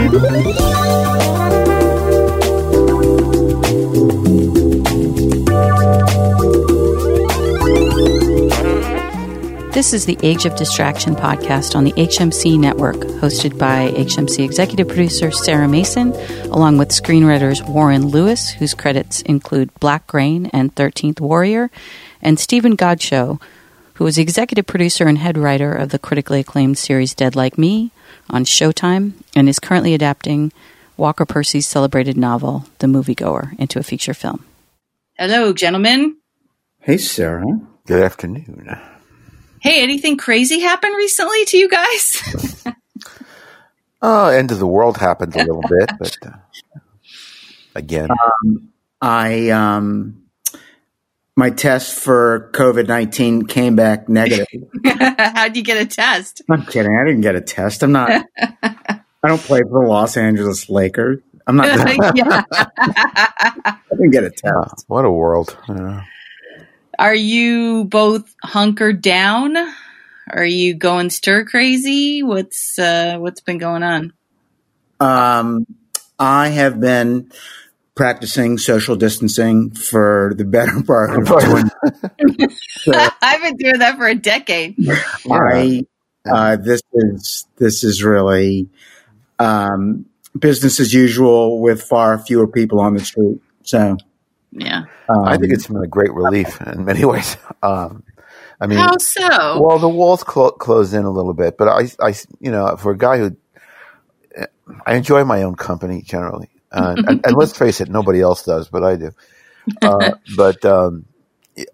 This is the Age of Distraction podcast on the HMC network, hosted by HMC executive producer Sarah Mason, along with screenwriters Warren Lewis, whose credits include Black Rain and 13th Warrior, and Stephen Godchaux, who is executive producer and head writer of the critically acclaimed series Dead Like Me on Showtime and is currently adapting Walker Percy's celebrated novel, The Moviegoer, into a feature film. Hello, gentlemen. Hey, Sarah. Good afternoon. Hey, anything crazy happened recently to you guys? Oh, end of the world happened a little bit, but uh, again, Um, I um, my test for COVID nineteen came back negative. How'd you get a test? I'm kidding. I didn't get a test. I'm not. I don't play for the Los Angeles Lakers. I'm not. yeah. I didn't get a test. what a world. Uh, Are you both hunkered down? Are you going stir crazy? What's uh, what's been going on? Um, I have been practicing social distancing for the better part of 20. So I've been doing that for a decade. I uh, this is this is really um, business as usual with far fewer people on the street. So Yeah. um, I think it's been a great relief in many ways. Um, I mean, How so? well, the walls clo- closed in a little bit, but I, I, you know, for a guy who, I enjoy my own company generally, uh, and, and let's face it, nobody else does, but I do. Uh, but um,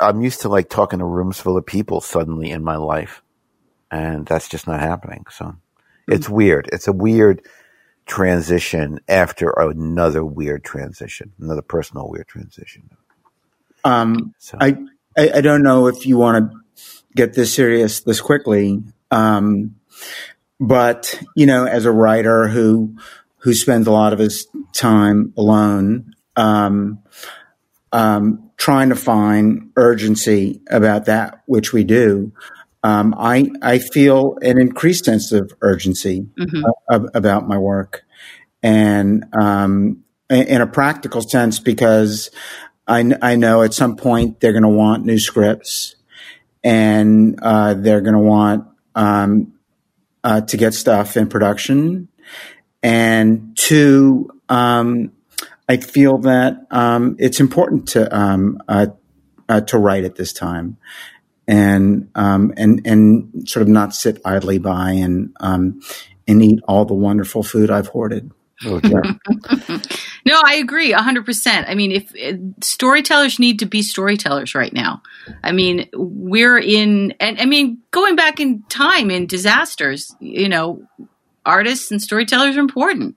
I'm used to like talking to rooms full of people suddenly in my life, and that's just not happening. So it's weird. It's a weird transition after another weird transition, another personal weird transition. um, So I, I I don't know if you want to get this serious this quickly, um, but you know, as a writer who who spends a lot of his time alone, um, um, trying to find urgency about that which we do, um, I I feel an increased sense of urgency Mhm. ab- about my work, and um, in in a practical sense because I, I know at some point they're going to want new scripts, and uh, they're going to want um, uh, to get stuff in production, and two, um, I feel that um, it's important to um, uh, uh, to write at this time, and um, and and sort of not sit idly by and um, and eat all the wonderful food I've hoarded. oh, yeah. No, I agree 100%. I mean, if uh, storytellers need to be storytellers right now. I mean, we're in and I mean, going back in time in disasters, you know, artists and storytellers are important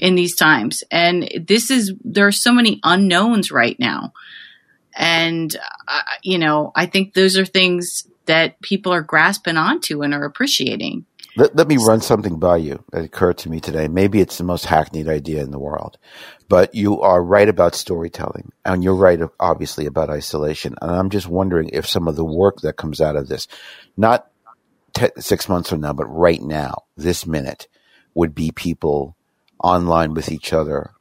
in these times. And this is there are so many unknowns right now. And uh, you know, I think those are things that people are grasping onto and are appreciating. Let, let me run something by you that occurred to me today. Maybe it's the most hackneyed idea in the world, but you are right about storytelling and you're right, obviously, about isolation. And I'm just wondering if some of the work that comes out of this, not te- six months from now, but right now, this minute, would be people online with each other,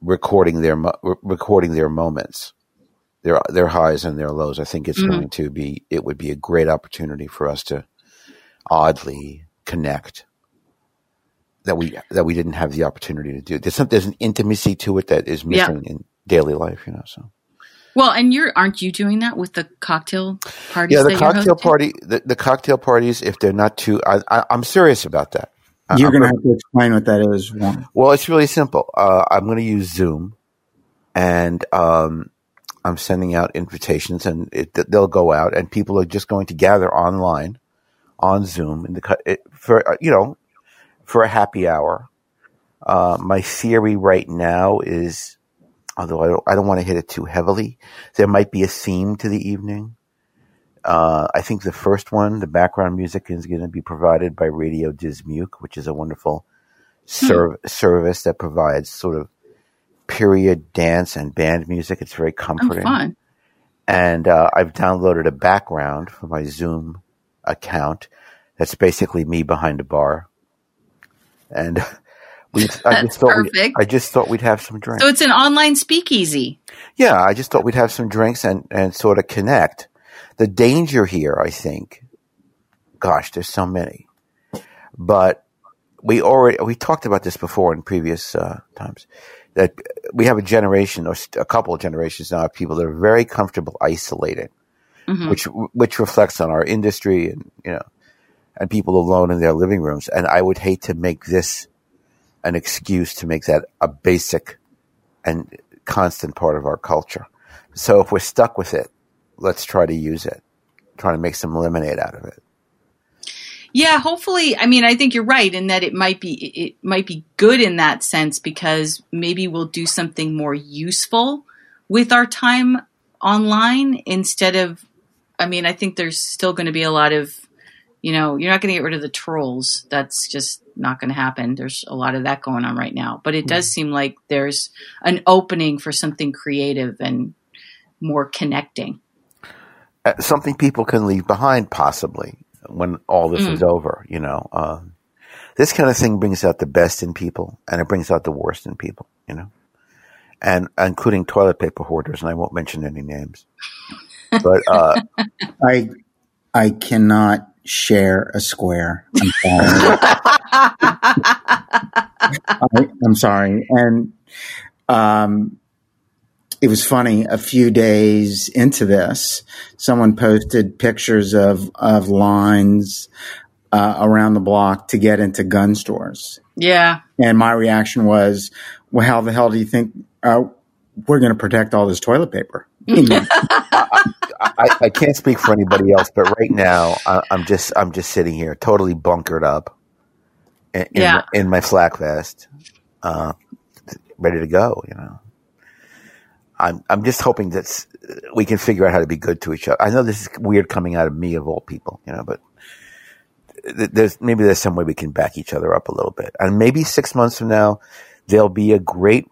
recording their mo- recording their moments, their their highs and their lows. I think it's Mhm. going to be. It would be a great opportunity for us to oddly connect that we that we didn't have the opportunity to do. There's some, there's an intimacy to it that is Yeah. missing in daily life, you know. So Well, and you're aren't you doing that with the cocktail parties? yeah, the cocktail party, the, the cocktail parties, if they're not too, I, I, I'm serious about that. You're going to have to explain what that is. Warren. Well, it's really simple. Uh, I'm going to use Zoom, and um, I'm sending out invitations, and it, they'll go out, and people are just going to gather online on Zoom and the, for uh, you know for a happy hour. Uh, my theory right now is, although I don't, I don't want to hit it too heavily, there might be a theme to the evening. Uh, I think the first one, the background music, is going to be provided by Radio Dismuke, which is a wonderful serv- service that provides sort of period dance and band music. It's very Oh, comforting. fun. And uh, I've downloaded a background for my Zoom account that's basically me behind a bar. And We, I just thought We, I just thought we'd have some drinks. So it's an online speakeasy. Yeah, I just thought we'd have some drinks and, and sort of connect. The danger here, I think, gosh, there's so many, but we already, we talked about this before in previous uh, times that we have a generation or a couple of generations now of people that are very comfortable isolating, Mhm. which, which reflects on our industry and, you know, and people alone in their living rooms. And I would hate to make this an excuse to make that a basic and constant part of our culture. So if we're stuck with it, let's try to use it, try to make some lemonade out of it. Yeah, hopefully. I mean, I think you're right in that it might be it might be good in that sense because maybe we'll do something more useful with our time online instead of. I mean, I think there's still going to be a lot of, you know, you're not going to get rid of the trolls. That's just not going to happen. There's a lot of that going on right now, but it does mm-hmm. seem like there's an opening for something creative and more connecting. Uh, something people can leave behind, possibly when all this Mm. is over. You know, um, this kind of thing brings out the best in people, and it brings out the worst in people. You know, and including toilet paper hoarders, and I won't mention any names. But uh, I I cannot share a square. I'm sorry. I, I'm sorry. And um, it was funny. A few days into this, someone posted pictures of of lines uh, around the block to get into gun stores, yeah. and my reaction was, "Well, how the hell do you think uh, we're going to protect all this toilet paper?" I, I can't speak for anybody else, but right now I, I'm just I'm just sitting here totally bunkered up in, in, Yeah. my, in my flak vest, uh, ready to go. You know, I'm I'm just hoping that we can figure out how to be good to each other. I know this is weird coming out of me of all people, you know, but th- there's maybe there's some way we can back each other up a little bit, and maybe six months from now there'll be a great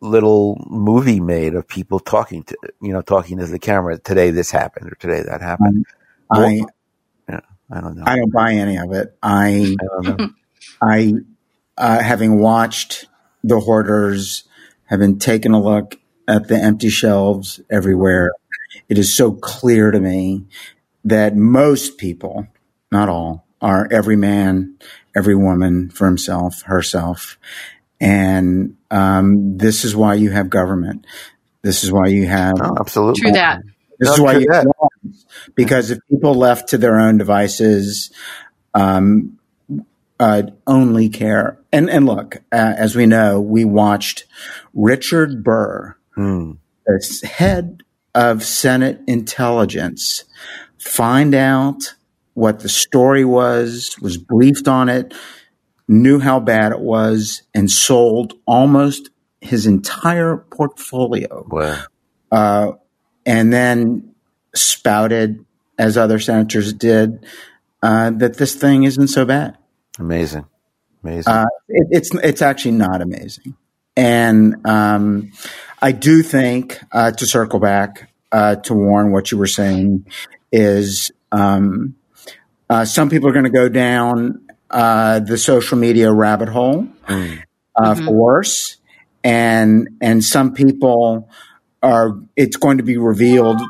little movie made of people talking to you know talking to the camera today this happened or today that happened I i don't know I don't buy any of it. I I I, uh, having watched the hoarders, having taken a look at the empty shelves everywhere, it is so clear to me that most people, not all, are every man, every woman for himself, herself. And um, this is why you have government. This is why you have no, absolutely True that. this No, is why you that. because if people left to their own devices, um, uh, only care and and look, uh, as we know, we watched Richard Burr, Hmm. the head of Senate intelligence, find out what the story was, was briefed on it, knew how bad it was, and sold almost his entire portfolio well uh, and then spouted, as other senators did, uh, that this thing isn't so bad. amazing amazing Uh, it, it's it's actually not amazing, and um, I do think uh, to circle back uh, to Warren, what you were saying is um, uh, some people are going to go down uh, the social media rabbit hole Hmm. uh, Mhm. for worse, and and some people are. It's going to be revealed.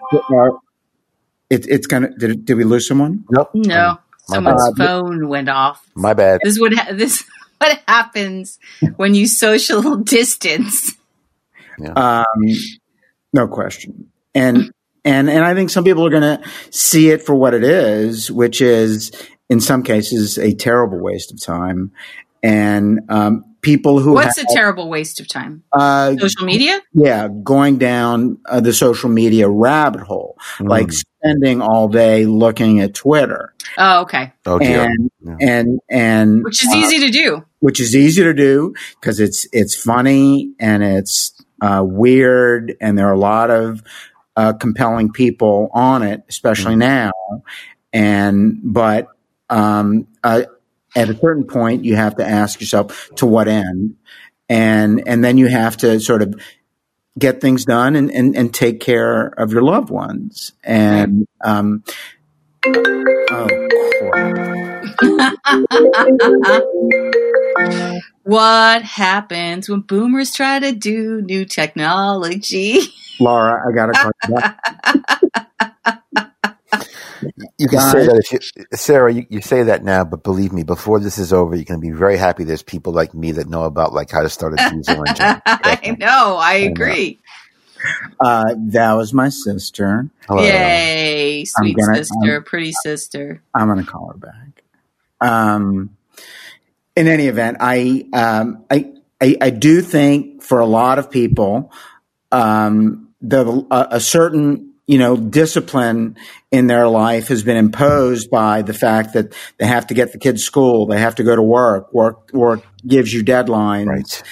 It, it's going to. Did, did we lose someone? nope No, My someone's bad. phone went off. my bad This is what ha- this is what happens when you social distance. Um, no question. And and and I think some people are going to see it for what it is, which is in some cases a terrible waste of time. And um, people who What's have, a terrible waste of time? uh, Social media? yeah, going down uh, the social media rabbit hole, Hmm. like spending all day looking at Twitter, Oh, okay. oh dear and Yeah. and and Which is uh, easy to do. which is easy to do because it's it's funny and it's uh, weird, and there are a lot of uh, compelling people on it, especially now. And but um, uh, at a certain point, you have to ask yourself to what end, and and then you have to sort of get things done and, and, and take care of your loved ones. And um, oh, crap. What happens when boomers try to do new technology? Laura, I got to call you back. You can say that if you, Sarah, you, you say that now, but believe me, before this is over, you're going to be very happy. There's people like me that know about like how to start a diesel engine. I know. I agree. Uh, that was my sister. Hello. Yay, sweet gonna- sister, I'm- pretty sister. I'm going to call her back. Um, in any event, I, um, I, I, I do think for a lot of people, um, the, a, a certain, you know, discipline in their life has been imposed by the fact that they have to get the kids to school. They have to go to work. Work, work gives you deadlines. Right.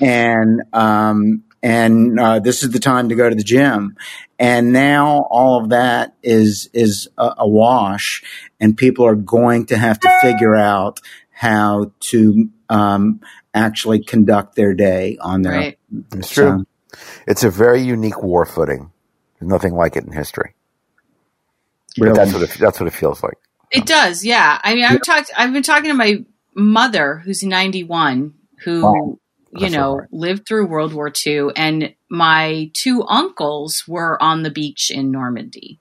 and um, and uh, this is the time to go to the gym. And now all of that is is a, a wash, and people are going to have to figure out how to um, actually conduct their day on their. Right. It's true. It's a very unique war footing. There's nothing like it in history. Really. that's what it, that's what it feels like. It does, yeah. I mean, I've talked. I've been talking to my mother, who's ninety one, who Wow. you That's so know hard. lived through World War II, and my two uncles were on the beach in Normandy,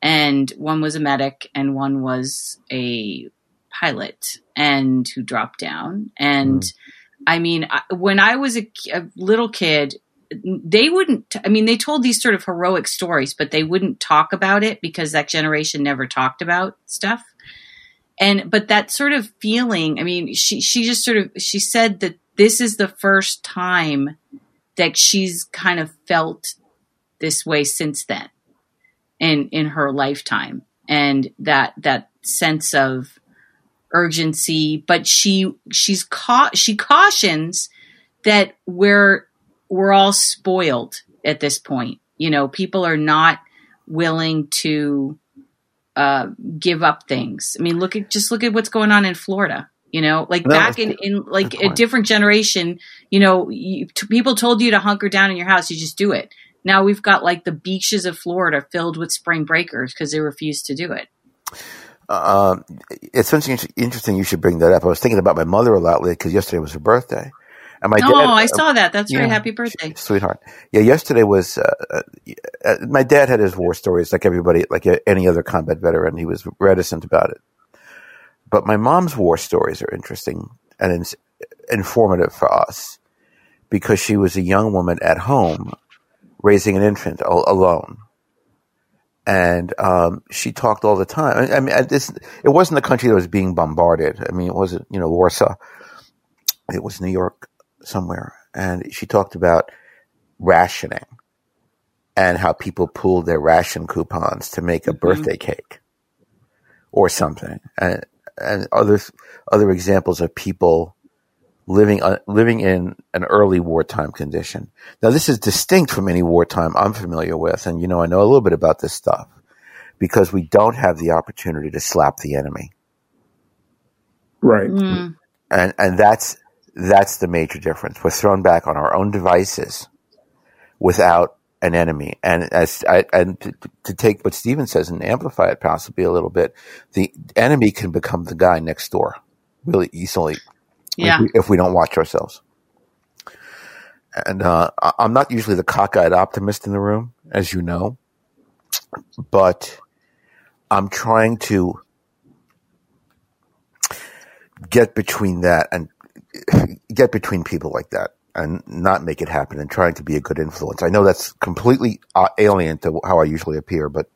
and one was a medic, and one was a pilot, and who dropped down. And I mean, I, when I was a, a little kid, they wouldn't i mean they told these sort of heroic stories but they wouldn't talk about it because that generation never talked about stuff and but that sort of feeling i mean she she just sort of she said that this is the first time that she's kind of felt this way since then in in her lifetime and that that sense of urgency but she she's ca- she cautions that we're we're all spoiled at this point. You know people are not willing to uh, give up things. I mean look at just look at what's going on in florida you know? Like No, back in, in like a different generation you know you, t- people told you to hunker down in your house you just do it. Now we've got like the beaches of florida filled with spring breakers because they refuse to do it Um, it's interesting, you should bring that up. I was thinking about my mother a lot lately because yesterday was her birthday. And my oh dad, i saw that that's right yeah. happy birthday sweetheart. Yeah, yesterday was. Uh, uh, my dad had his war stories, like everybody, like any other combat veteran. He was reticent about it. But my mom's war stories are interesting and informative for us because she was a young woman at home raising an infant al- alone. And um, she talked all the time. I, I mean, this, it wasn't the country that was being bombarded. I mean, it wasn't, you know, Warsaw. It was New York somewhere. And she talked about rationing and how people pooled their ration coupons to make a birthday cake or something. And, and other, other examples of people living, uh, living in an early wartime condition. Now, this is distinct from any wartime I'm familiar with. And, you know, I know a little bit about this stuff because we don't have the opportunity to slap the enemy. Right. Mm. and and that's that's the major difference. We're thrown back on our own devices without an enemy, and as I, and to, to take what Stephen says and amplify it possibly a little bit, the enemy can become the guy next door really easily yeah if, we, if we don't watch ourselves. And uh, I'm not usually the cockeyed optimist in the room, as you know, but I'm trying to get between that and get between people like that and not make it happen and trying to be a good influence. I know that's completely uh, alien to how I usually appear, but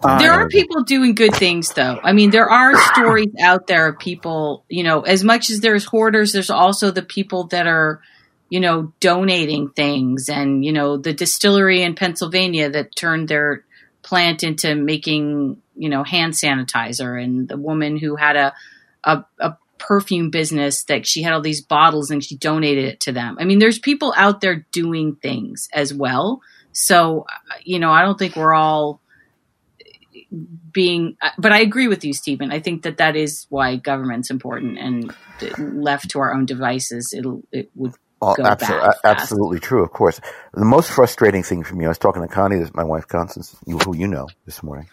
that's there are people doing good things though. I mean there are stories out there of people you know as much as there's hoarders there's also the people that are you know donating things and you know the distillery in pennsylvania that turned their plant into making you know hand sanitizer and the woman who had a a, a perfume business that she had all these bottles and she donated it to them. I mean there's people out there doing things as well. So you know i don't think we're all being but i agree with you stephen i think that that is why government's important and left to our own devices it'll it would Well, go abso- bad fast. absolutely true, of course. The most frustrating thing for me, I was talking to Connie, my wife Constance, who you know, this morning,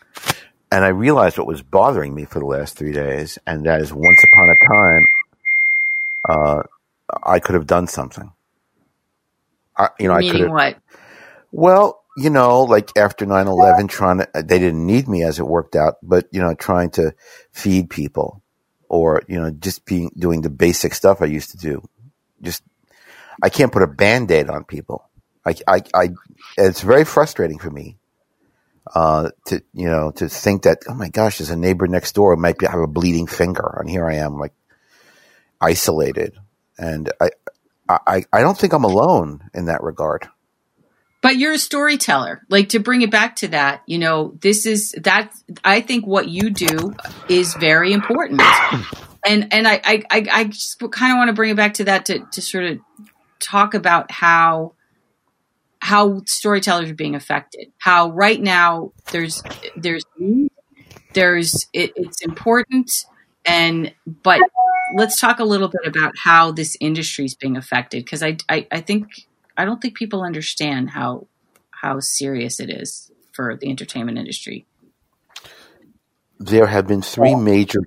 and I realized what was bothering me for the last three days, and that is once upon a time, uh, I could have done something. I, you know, Meaning I could have. what? Well, you know, like after 9-11, trying to, they didn't need me as it worked out, but, you know, trying to feed people or, you know, just being, doing the basic stuff I used to do. Just, I can't put a band-aid on people. I, I, I it's very frustrating for me, uh, to, you know, to think that, oh my gosh, there's a neighbor next door who might be, have a bleeding finger. And here I am, like, isolated. And I, I, I don't think I'm alone in that regard. But you're a storyteller. Like to bring it back to that, you know, this is that I think what you do is very important. And and I I, I just kind of want to bring it back to that to, to sort of talk about how how storytellers are being affected. How right now there's there's there's it, it's important and but let's talk a little bit about how this industry is being affected because I, I I think I don't think people understand how how serious it is for the entertainment industry. There have been three major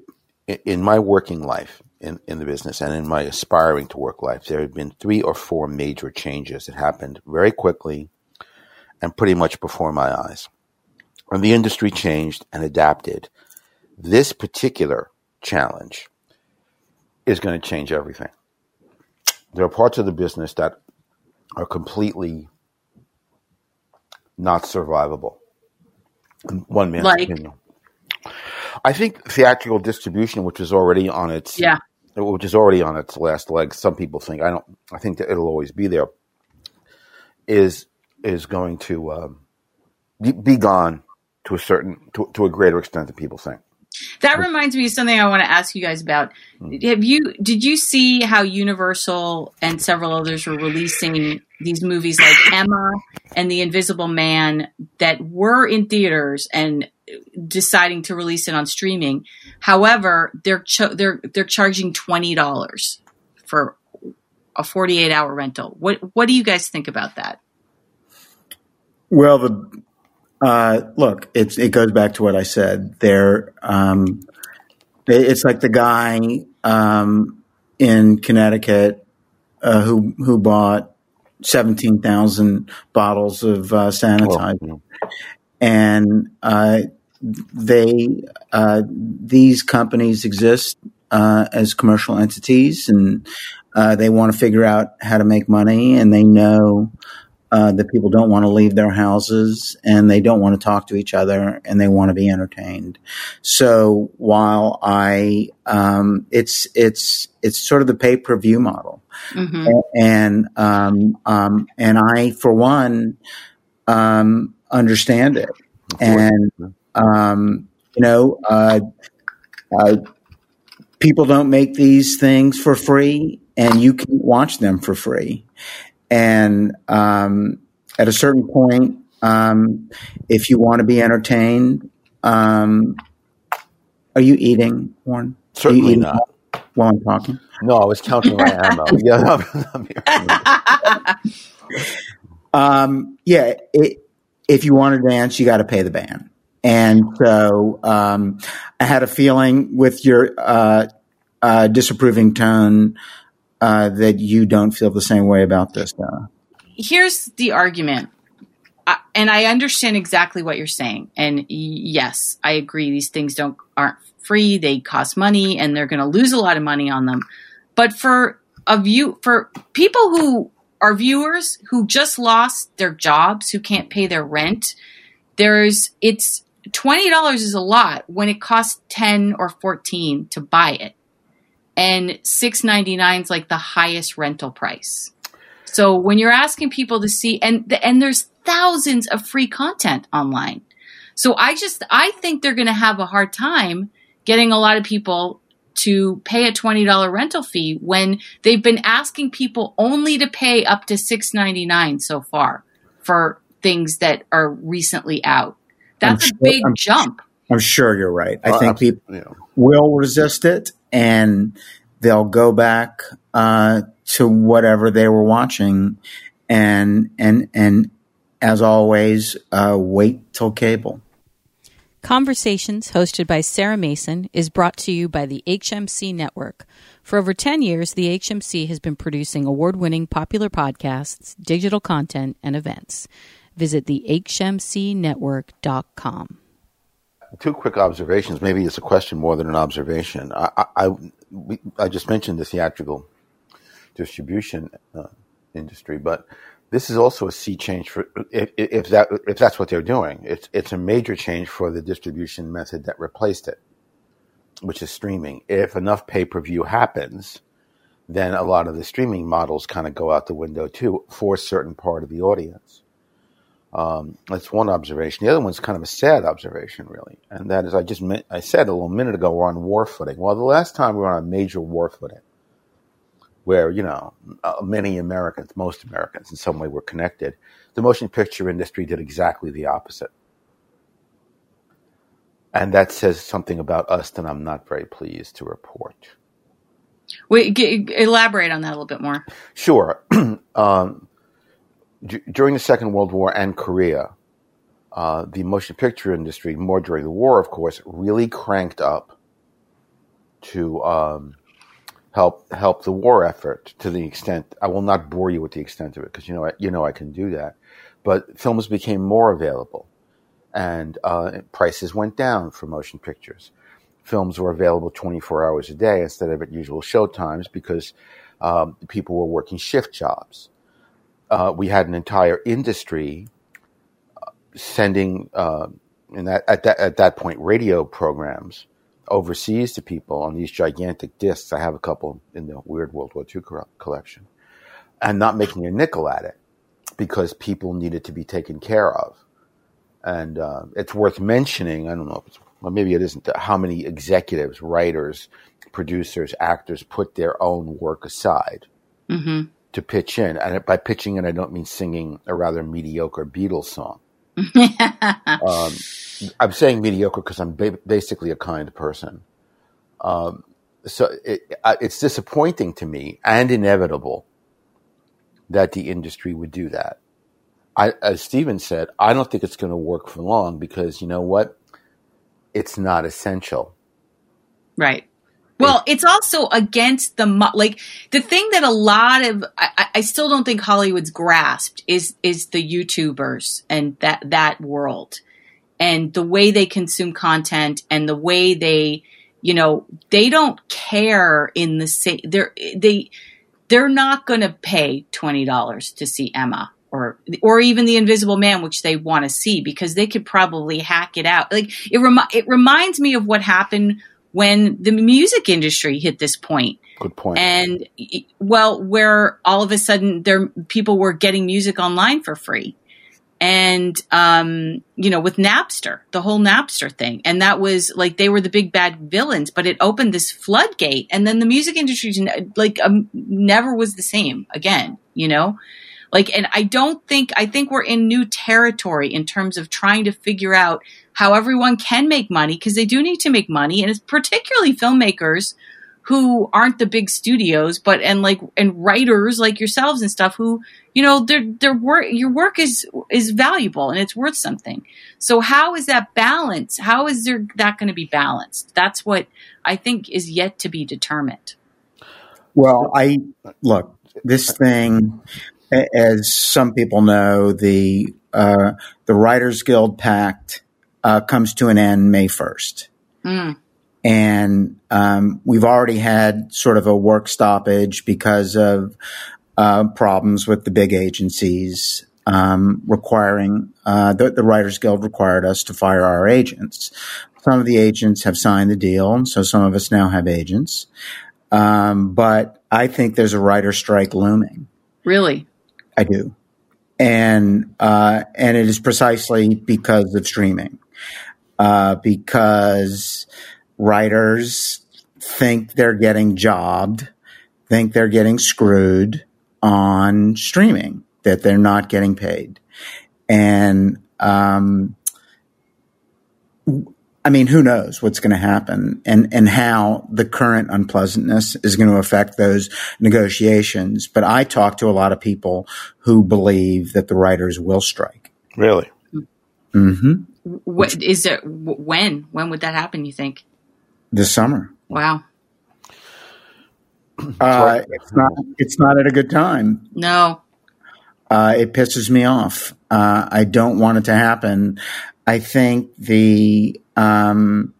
in my working life in, in the business and in my aspiring to work life. There have been three or four major changes that happened very quickly and pretty much before my eyes. And the industry changed and adapted. This particular challenge is going to change everything. There are parts of the business that are completely not survivable. One minute. Like? I think theatrical distribution, which is already on its Yeah. which is already on its last legs. Some people think I don't. I think that it'll always be there. Is is going to um, be, be gone to a certain to, to a greater extent than people think. That reminds me of something I want to ask you guys about. Hmm. Have you did you see how Universal and several others were releasing these movies like Emma and The Invisible Man that were in theaters and deciding to release it on streaming. However, they're cho- they're they're charging twenty dollars for a forty eight hour rental. What what do you guys think about that? Well, the uh, look, it's it goes back to what I said. There, um, it's like the guy um, in Connecticut uh, who who bought seventeen thousand bottles of uh, sanitizer, Well, and uh, they uh, these companies exist uh, as commercial entities, and uh, they want to figure out how to make money, and they know uh, that people don't want to leave their houses and they don't want to talk to each other and they want to be entertained. So while I, um, it's it's it's sort of the pay per view model, hmm and um, um, and I for one um, understand it, and um, you know, uh, uh, people don't make these things for free, and you can watch them for free. And um, at a certain point, um, if you want to be entertained, um, are you eating, Warren? Are you Certainly eating not. while I'm talking? No, I was counting my ammo. Yeah, I'm, I'm. Um, yeah, it, if you want to dance, you got to pay the band. And so um, I had a feeling with your uh, uh, disapproving tone uh, that you don't feel the same way about this. Here's the argument. I, and i understand exactly what you're saying. And yes i agree. These things don't aren't free. They cost money and they're going to lose a lot of money on them. But for a view for people who are viewers who just lost their jobs who can't pay their rent there's it's $20 is a lot when it costs 10 or 14 to buy it and 6.99 is like the highest rental price so when you're asking people to see, and the, and there's thousands of free content online. So I just I think they're going to have a hard time getting a lot of people to pay a twenty dollar rental fee when they've been asking people only to pay up to six ninety nine so far for things that are recently out. That's I'm a big I'm- jump. I'm sure you're right. I Uh, think people you will resist it and they'll go back uh, to whatever they were watching and and and as always uh, wait till cable Conversations, hosted by Sarah Mason, is brought to you by the HMC Network, For over 10 years, the HMC has been producing award winning popular podcasts, digital content, and events. Visit the HMCnetwork.com. Two quick observations. Maybe it's a question more than an observation. I, I, we, I just mentioned the theatrical distribution uh, industry, but this is also a sea change for if, if that if that's what they're doing. It's it's a major change for the distribution method that replaced it, which is streaming. If enough pay per view happens, then a lot of the streaming models kind of go out the window too for a certain part of the audience. Um, that's one observation. The other one's kind of a sad observation, really, and that is I just I said a little minute ago we're on war footing. Well, the last time we were on a major war footing where you know uh, many Americans, most Americans, in some way were connected. The motion picture industry did exactly the opposite, and that says something about us that I'm not very pleased to report. Wait, g- elaborate on that a little bit more. Sure. um, d- during the Second World War and Korea, uh, the motion picture industry, more during the war, of course, really cranked up to um, help help the war effort to the extent I will not bore you with the extent of it because you know I, you know I can do that. But films became more available, and uh, prices went down for motion pictures. Films were available 24 hours a day instead of at usual show times because um, people were working shift jobs. Uh, we had an entire industry uh, sending, uh, that, at that at that point, radio programs overseas to people on these gigantic discs. I have a couple in the Weird World War II collection, and not making a nickel at it because people needed to be taken care of. And uh, it's worth mentioning. I don't know, well, maybe it isn't. How many executives, writers, producers, actors put their own work aside mm-hmm. To pitch in? And by pitching in, I don't mean singing a rather mediocre Beatles song. um, I'm saying mediocre because I'm ba- basically a kind person. Um, so it, it's disappointing to me and inevitable that the industry would do that. I, as Stephen said, I don't think it's going to work for long because you know what? It's not essential. Right. Well, it's also against the like the thing that a lot of I, I, still don't think Hollywood's grasped is is the YouTubers and that that world and the way they consume content and the way they you know they don't care in the same they're they they're not going to pay twenty dollars to see Emma or or even the Invisible Man, which they want to see because they could probably hack it out. Like it remi- it reminds me of what happened when the music industry hit this point. Good point. And well, where all of a sudden there people were getting music online for free. And um, you know, with Napster, the whole Napster thing. And that was like they were the big bad villains, but it opened this floodgate and then the music industry like um, never was the same again, you know? Like, and I don't think, I think we're in new territory in terms of trying to figure out how everyone can make money because they do need to make money. And it's particularly filmmakers who aren't the big studios, but, and like, and writers like yourselves and stuff who, you know, their, their work, your work is, is valuable and it's worth something. So how is that balance? How is there, that going to be balanced? That's what I think is yet to be determined. Well, I look, this thing as some people know, the uh, the Writers Guild Pact uh, comes to an end May first, mm. and um, we've already had sort of a work stoppage because of uh, problems with the big agencies um, requiring uh, the, the Writers Guild required us to fire our agents. Some of the agents have signed the deal, and so some of us now have agents. Um, but I think there's a writer strike looming. Really? I do. And, uh, and it is precisely because of streaming. Uh, because writers think they're getting jobbed, think they're getting screwed on streaming, that they're not getting paid. And, um, I mean, who knows what's going to happen and, and how the current unpleasantness is going to affect those negotiations. But I talk to a lot of people who believe that the writers will strike. Really? Mm-hmm. What is it? When? When would that happen? You think? This summer. Wow. Uh, it's not. It's not at a good time. No. Uh, it pisses me off. Uh, I don't want it to happen. I think the um,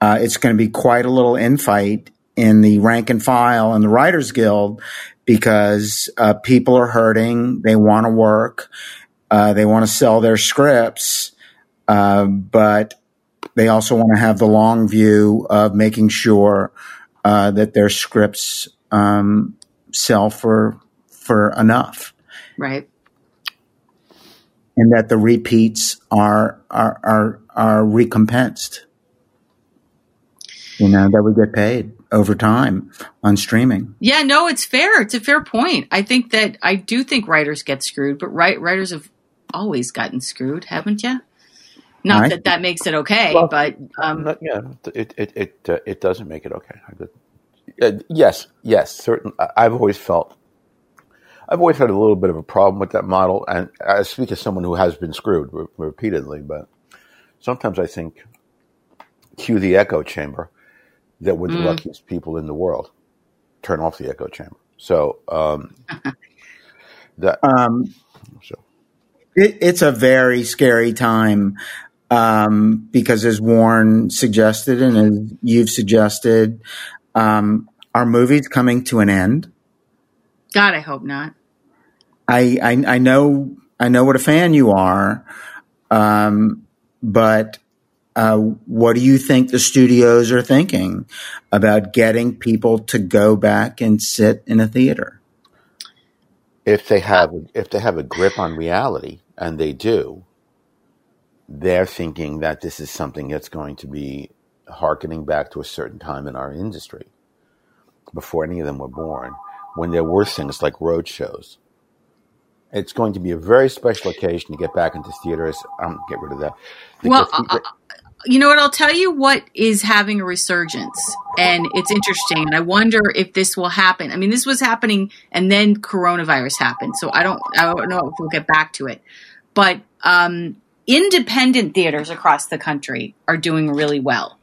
uh, it's going to be quite a little infight in the rank and file and the Writers Guild because uh, people are hurting. They want to work. Uh, they want to sell their scripts, uh, but they also want to have the long view of making sure uh, that their scripts um, sell for for enough, Right. and that the repeats are are are, are recompensed. You know that we get paid over time on streaming. Yeah, no, it's fair. It's a fair point. I think that I do think writers get screwed, but write, writers have always gotten screwed, haven't you? Not Right. that that makes it okay, Well, but um, Not- yeah, it it it uh, it doesn't make it okay. I could- Uh, yes, yes, certain. I- I've always felt, I've always had a little bit of a problem with that model, and I speak as someone who has been screwed re- repeatedly. But sometimes I think, cue the echo chamber, that we're the Mm. luckiest people in the world. Turn off the echo chamber. So um, that Um, so It, it's a very scary time um, because, as Warren suggested and as you've suggested, um, our movie's coming to an end. God, I hope not. I, I I know I know what a fan you are, um, but uh, what do you think the studios are thinking about getting people to go back and sit in a theater? if they have if they have a grip on reality, and they do, they're thinking that this is something that's going to be harkening back to a certain time in our industry, before any of them were born, when there were things like road shows. It's going to be a very special occasion to get back into theaters. Um, get rid of that. Well, get- uh, you know what? I'll tell you what is having a resurgence, and it's interesting. And I wonder if this will happen. I mean, this was happening, and then coronavirus happened. So I don't, I don't know if we'll get back to it. But um, independent theaters across the country are doing really well.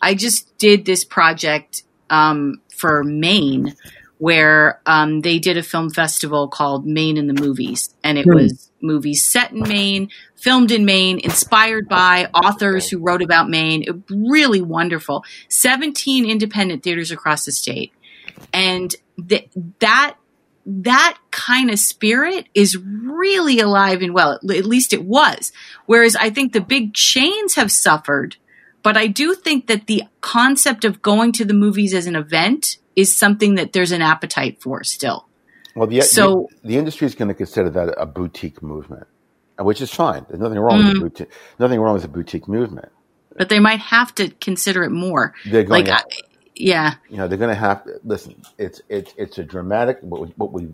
I just did this project um, for Maine, where um, they did a film festival called Maine in the Movies, and it Hmm. was movies set in Maine, filmed in Maine, inspired by authors who wrote about Maine. It, really wonderful. Seventeen independent theaters across the state, and th- that that kind of spirit is really alive and well. At least it was. Whereas I think the big chains have suffered. But I do think that the concept of going to the movies as an event is something that there's an appetite for still. well, the, so- the, the industry is going to consider that a boutique movement, which is fine. There's nothing wrong with a mm-hmm. boutique. Nothing wrong with a boutique movement. But they might have to consider it more. They're going Like, to- yeah, you know they're going to have to listen it's it's it's a dramatic what we, what we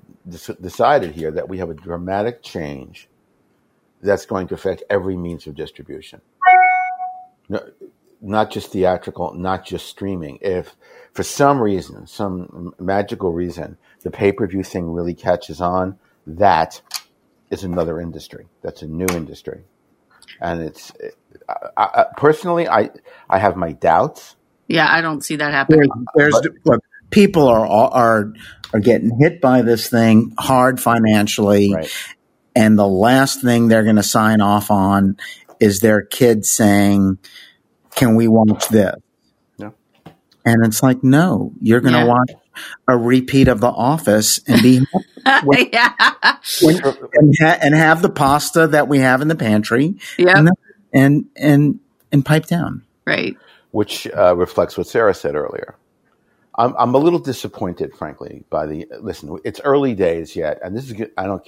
decided here that we have a dramatic change that's going to affect every means of distribution. No, not just theatrical not just streaming. If for some reason some magical reason the pay-per-view thing really catches on that is another industry. That's a new industry. And it's I, I, personally i i have my doubts yeah, I don't see that happening. There's, there's look, people are are are getting hit by this thing hard financially, right and the last thing they're going to sign off on is their kids saying, "Can we watch this?" Yeah. And it's like, no, you're going to Yeah. watch a repeat of The Office and be yeah, and, ha- and have the pasta that we have in the pantry yeah, and and and and pipe down. right. Which uh, reflects what Sarah said earlier. I'm, I'm a little disappointed, frankly, by the listen. It's early days yet, and this is good. I don't.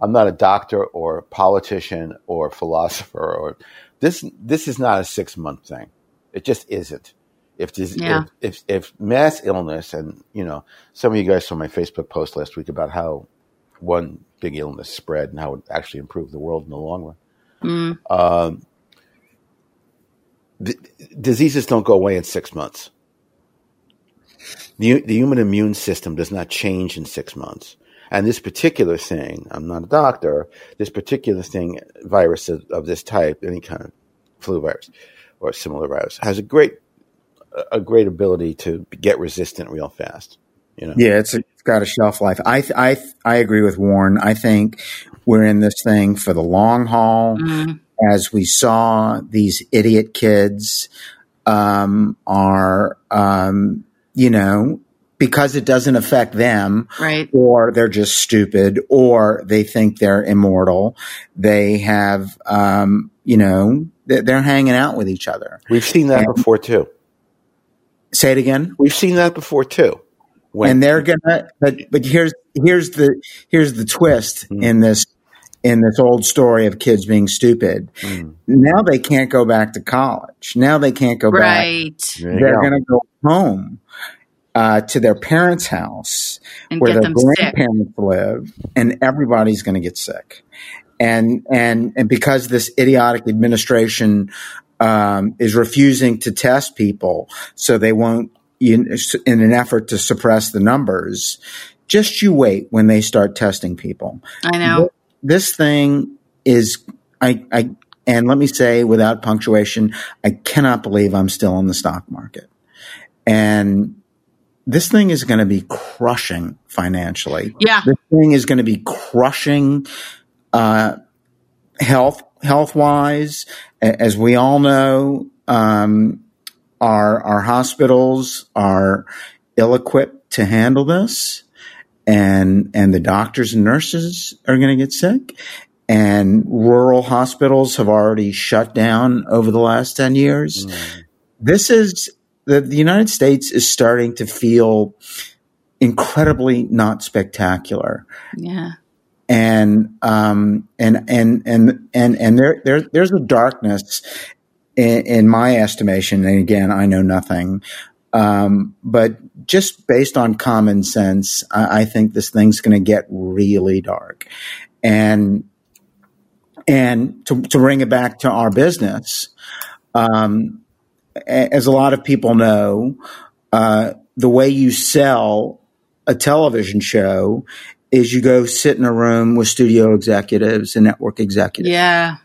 I'm not a doctor or politician or philosopher or this. This is not a six month thing. It just isn't. If, this, Yeah. if, if if mass illness and you know some of you guys saw my Facebook post last week about how one big illness spread and how it actually improved the world in the long run Mm, um, d- diseases don't go away in six months. The, the human immune system does not change in six months. And this particular thing, I'm not a doctor, this particular thing, virus of, of this type, any kind of flu virus or similar virus, has a great, a great ability to get resistant real fast. You know? Yeah, it's, it's got a shelf life. I I I agree with Warren. I think we're in this thing for the long haul. Mm. As we saw, these idiot kids um, are, um, you know, because it doesn't affect them, Right. or they're just stupid, or they think they're immortal. They have, um, you know, they're, they're hanging out with each other. We've seen that And- before too. Say it again. We've seen that before too. When, and they're gonna but but here's here's the here's the twist Mm. in this in this old story of kids being stupid Mm. now they can't go back to college now they can't go back Right. There they're go. gonna go home uh, to their parents house And where their them sick. grandparents live and everybody's going to get sick and and and because this idiotic administration um, is refusing to test people so they won't in, in an effort to suppress the numbers just you wait when they start testing people I know. This thing is I, I and let me say without punctuation i cannot believe i'm still in the stock market. And this thing is going to be crushing financially. Yeah. this thing is going to be crushing uh, health health wise as we all know um, our our hospitals are ill equipped to handle this and and the doctors and nurses are going to get sick and rural hospitals have already shut down over the last 10 years Mm. this is the, the United States is starting to feel incredibly not spectacular Yeah. and um and and and and and there there there's a darkness in, in my estimation and again I know nothing um but just based on common sense I, I think this thing's going to get really dark. And and to to bring it back to our business um as a lot of people know uh the way you sell a television show is you go sit in a room with studio executives and network executives, Yeah.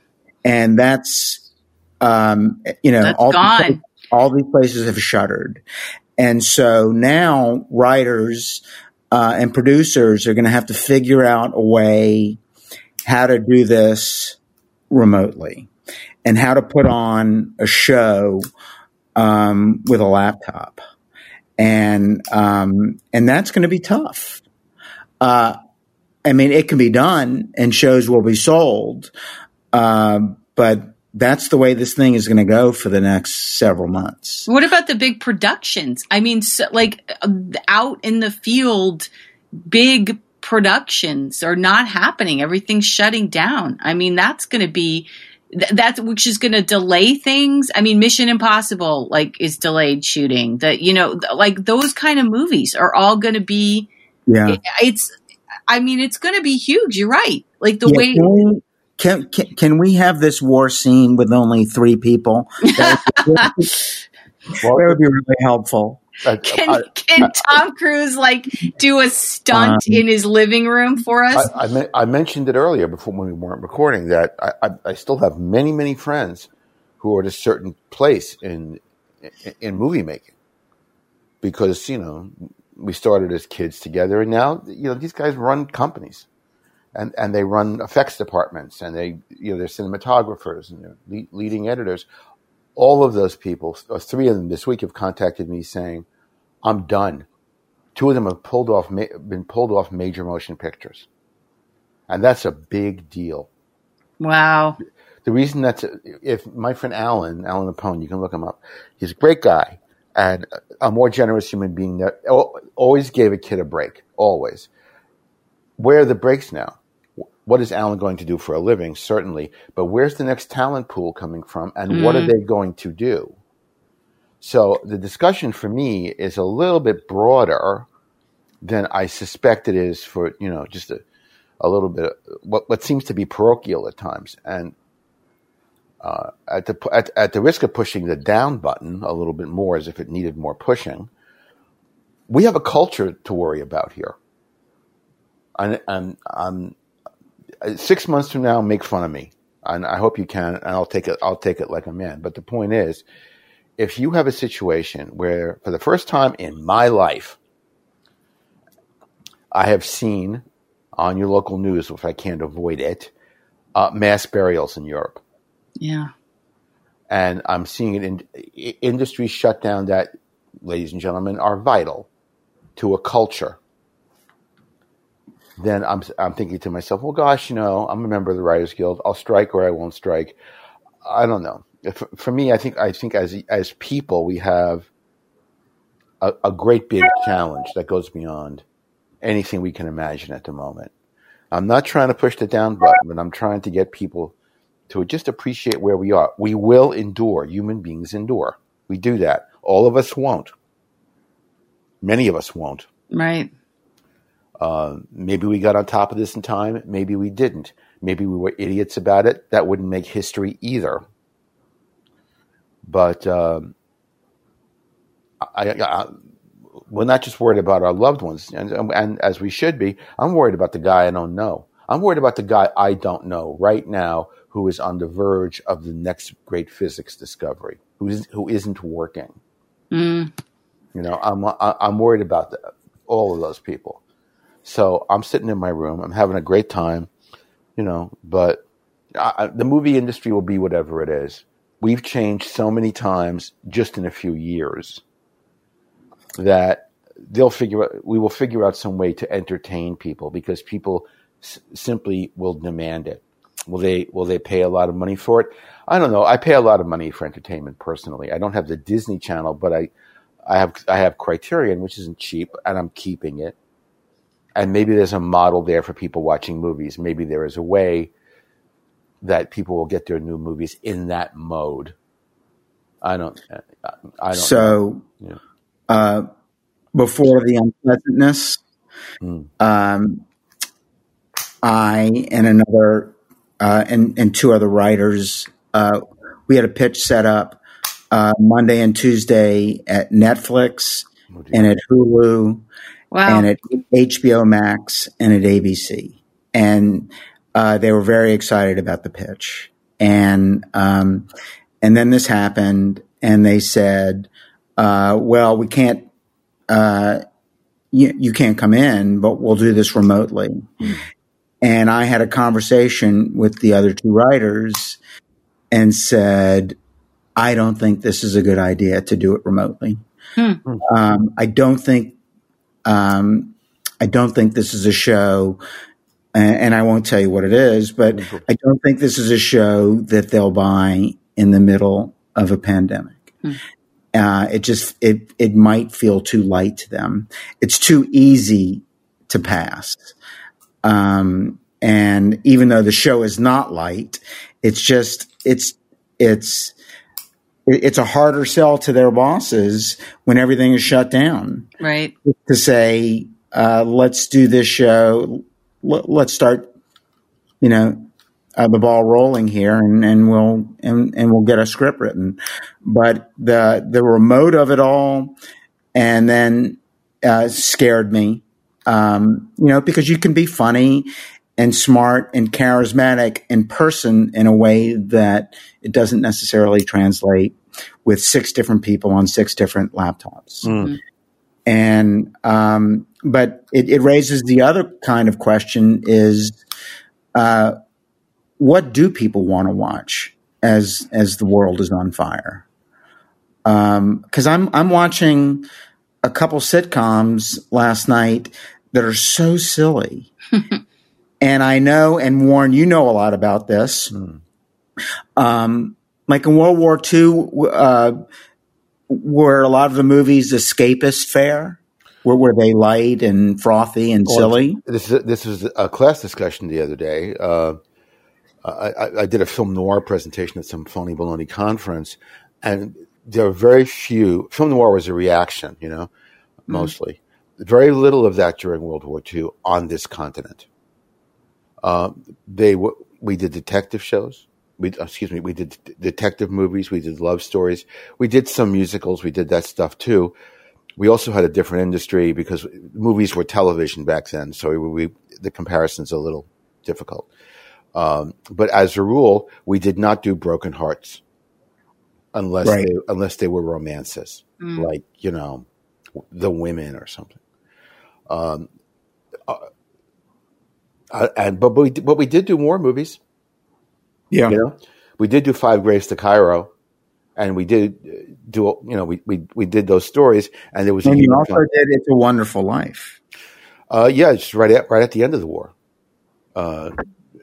and that's um, you know That's all these, all these places have shuttered, and so now writers uh, and producers are going to have to figure out a way how to do this remotely and how to put on a show um, with a laptop, and um, and that's going to be tough. Uh, I mean, it can be done, and shows will be sold, um, but that's the way this thing is going to go for the next several months. What about the big productions? I mean, so, like uh, out in the field, big productions are not happening. Everything's shutting down. I mean, that's going to be th- that's which is going to delay things. I mean, Mission Impossible like is delayed shooting. That you know, th- like those kind of movies are all going to be. Yeah. it- it's. I mean, it's going to be huge. You're right. Like the Yeah, way. Can, can can we have this war scene with only three people? That would, that would be really helpful. Can, can Tom Cruise like do a stunt Um, in his living room for us? I, I, men- I mentioned it earlier before when we weren't recording that I, I, I still have many, many friends who are at a certain place in, in in movie making because you know we started as kids together, and now you know these guys run companies, and and they run effects departments, and they you know they're cinematographers and they're le- leading editors. All of those people, or three of them this week, have contacted me saying, "I'm done." Two of them have pulled off been pulled off major motion pictures and that's a big deal. wow. The reason that's if my friend Alan, Allan Apone, you can look him up. He's a great guy and a more generous human being that always gave a kid a break. Always. Where are the breaks now? What is Alan going to do for a living? Certainly, but where's the next talent pool coming from, and what are they going to do? So the discussion for me is a little bit broader than I suspect it is for you know just a a little bit of what what seems to be parochial at times, and uh, at the at, at the risk of pushing the down button a little bit more, as if it needed more pushing, we have a culture to worry about here, and and um, six months from now, make fun of me, and I hope you can, and I'll take it I'll take it like a man. But the point is, if you have a situation where, for the first time in my life, I have seen on your local news, if I can't avoid it, uh, mass burials in Europe. Yeah. And I'm seeing it in industry shutdown that, ladies and gentlemen, are vital to a culture. Then I'm, I'm thinking to myself, well, gosh, you know, I'm a member of the Writers Guild. I'll strike or I won't strike. I don't know. For, for me, I think I think as as people, we have a, a great big challenge that goes beyond anything we can imagine at the moment. I'm not trying to push the down button, but I'm trying to get people to just appreciate where we are. We will endure. Human beings endure. We do that. All of us won't. Many of us won't. Right. Uh, maybe we got on top of this in time. Maybe we didn't. Maybe we were idiots about it. That wouldn't make history either. But um, I, I, we're not just worried about our loved ones, and, and as we should be. I'm worried about the guy I don't know. I'm worried about the guy I don't know right now who is on the verge of the next great physics discovery, who is who isn't working. Mm. You know, I'm I'm worried about the, all of those people. So I'm sitting in my room. I'm having a great time. You know, but I, the movie industry will be whatever it is. We've changed so many times just in a few years that they'll figure out, we will figure out some way to entertain people because people s- simply will demand it. Will they, will they pay a lot of money for it? I don't know. I pay a lot of money for entertainment personally. I don't have the Disney channel, but I, I have, I have Criterion, which isn't cheap and I'm keeping it. And maybe there's a model there for people watching movies. Maybe there is a way that people will get their new movies in that mode. I don't, I don't so, yeah. uh, before the unpleasantness, mm. um, I and another uh, and and two other writers, uh, we had a pitch set up uh, Monday and Tuesday at Netflix oh, and at Hulu wow. and at HBO Max and at ABC, and uh, they were very excited about the pitch. And um, and then this happened, and they said, uh, "Well, we can't uh, you, you, can't come in, but we'll do this remotely. Mm. And I had a conversation with the other two writers and said, I don't think this is a good idea to do it remotely. Hmm. Um, I don't think, um, I don't think this is a show, and, and, I won't tell you what it is, but mm-hmm. I don't think this is a show that they'll buy in the middle of a pandemic. Hmm. Uh, it just it it might feel too light to them. It's too easy to pass. Um, and even though the show is not light, it's just it's it's it's a harder sell to their bosses when everything is shut down. Right. To say, uh, let's do this show. let's start, you know, uh, the ball rolling here and, and we'll and, and we'll get a script written. But the the remote of it all and then uh, scared me. Um, you know, because you can be funny and smart and charismatic in person in a way that it doesn't necessarily translate with six different people on six different laptops. Mm. And um, but it, it, raises the other kind of question: is uh, what do people want to watch as as the world is on fire? Because um, I'm I'm watching a couple sitcoms last night that are so silly, and I know, and Warren, you know a lot about this. Mm. Um, like in World War II, uh, were a lot of the movies escapist fare? Were, were they light and frothy and well, silly? This is, this was a class discussion the other day. Uh, I, I, did a film noir presentation at some phony baloney conference, and there are very few. Film noir was a reaction, you know, mm-hmm. mostly. Very little of that during World War II on this continent. Uh, they we did detective shows. We excuse me. We did detective movies. We did love stories. We did some musicals. We did that stuff too. We also had a different industry because movies were television back then, so we, we the comparison's a little difficult. Um, but as a rule, we did not do broken hearts unless right. they, unless they were romances, mm. like you know, the women or something. Um, uh, uh, and but we but we did do more movies. Yeah. You know, we did do Five Graves to Cairo, and we did do you know we we, we did those stories, and there was And a you huge also did It's a Wonderful Life. uh, yeah, it's right at right at the end of the war. Uh,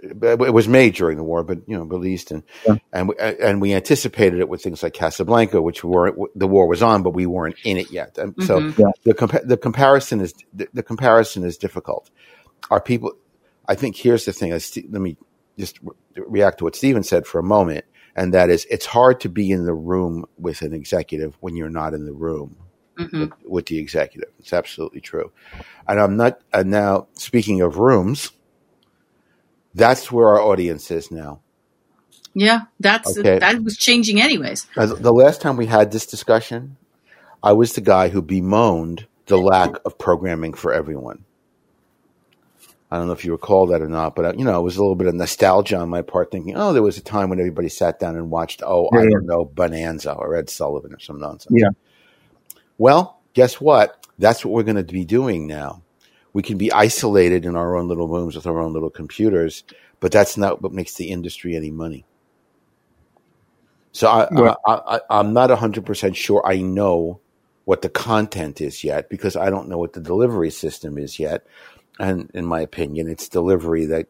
it was made during the war, but you know, released and Yeah. and we, and we anticipated it with things like Casablanca, which weren't the war was on, but we weren't in it yet. And so. Yeah. the compa- the comparison is the, the comparison is difficult. Are people? I think here's the thing. I Ste- Let me just re- react to what Stephen said for a moment, and that is, it's hard to be in the room with an executive when you're not in the room Mhm. with, with the executive. It's absolutely true. And I'm not, and now speaking of rooms, that's where our audience is now. Yeah, that's Okay. that was changing anyways. Uh, The last time we had this discussion, I was the guy who bemoaned the lack of programming for everyone. I don't know if you recall that or not, but uh, you know, it was a little bit of nostalgia on my part, thinking, "Oh, there was a time when everybody sat down and watched, oh, I Yeah. don't know, Bonanza or Ed Sullivan or some nonsense." Yeah. Well, guess what? That's what we're going to be doing now. We can be isolated in our own little rooms with our own little computers, but that's not what makes the industry any money. So I, Well- I, I, I'm not 100% sure I know what the content is yet because I don't know what the delivery system is yet. And in my opinion, it's delivery that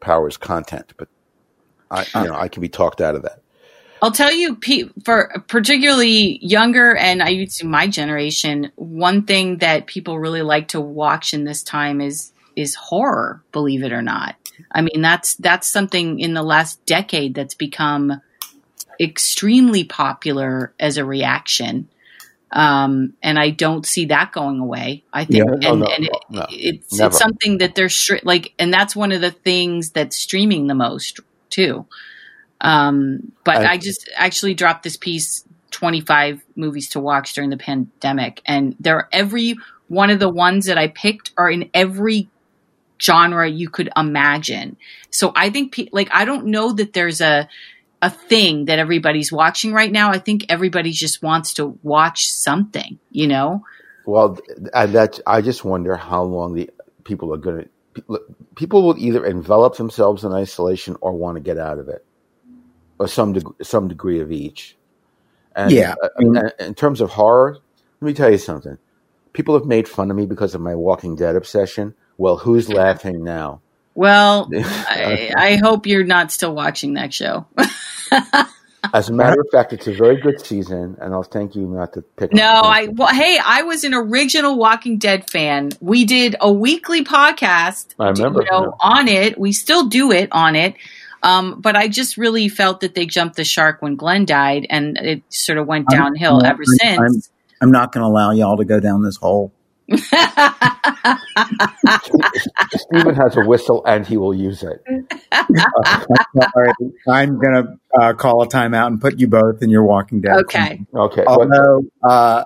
powers content. But I, you know, I can be talked out of that. I'll tell you, for particularly younger and I used to my generation, one thing that people really like to watch in this time is is horror. Believe it or not, I mean that's that's something in the last decade that's become extremely popular as a reaction. Um, and I don't see that going away. I think, Yeah. Oh, and, no, and it, no, it's it's something that they're stri- like, and that's one of the things that's streaming the most too. Um, but I- I, just actually dropped this piece 25 movies to watch during the pandemic and they're every one of the ones that I picked are in every genre you could imagine. So I think pe- like I don't know that there's a a thing that everybody's watching right now. I think everybody just wants to watch something, you know? Well, and that I just wonder how long the people are going to. People will either envelop themselves in isolation or want to get out of it, or some deg- some degree of each. And Yeah. uh, and in terms of horror, let me tell you something. People have made fun of me because of my Walking Dead obsession. Well, who's laughing now? Well, I, I hope you're not still watching that show. As a matter of fact, it's a very good season, and I'll thank you not to pick. No, I well, hey, I was an original Walking Dead fan. We did a weekly podcast, I remember, you know, yeah. on it. We still do it on it. Um, but I just really felt that they jumped the shark when Glenn died, and it sort of went I'm- downhill I'm- ever I'm- since. I'm not going to allow y'all to go down this hole. Stephen has a whistle, and he will use it. Sorry, I'm going to uh, call a timeout and put you both in your Walking Dead. okay. Okay. Although, uh,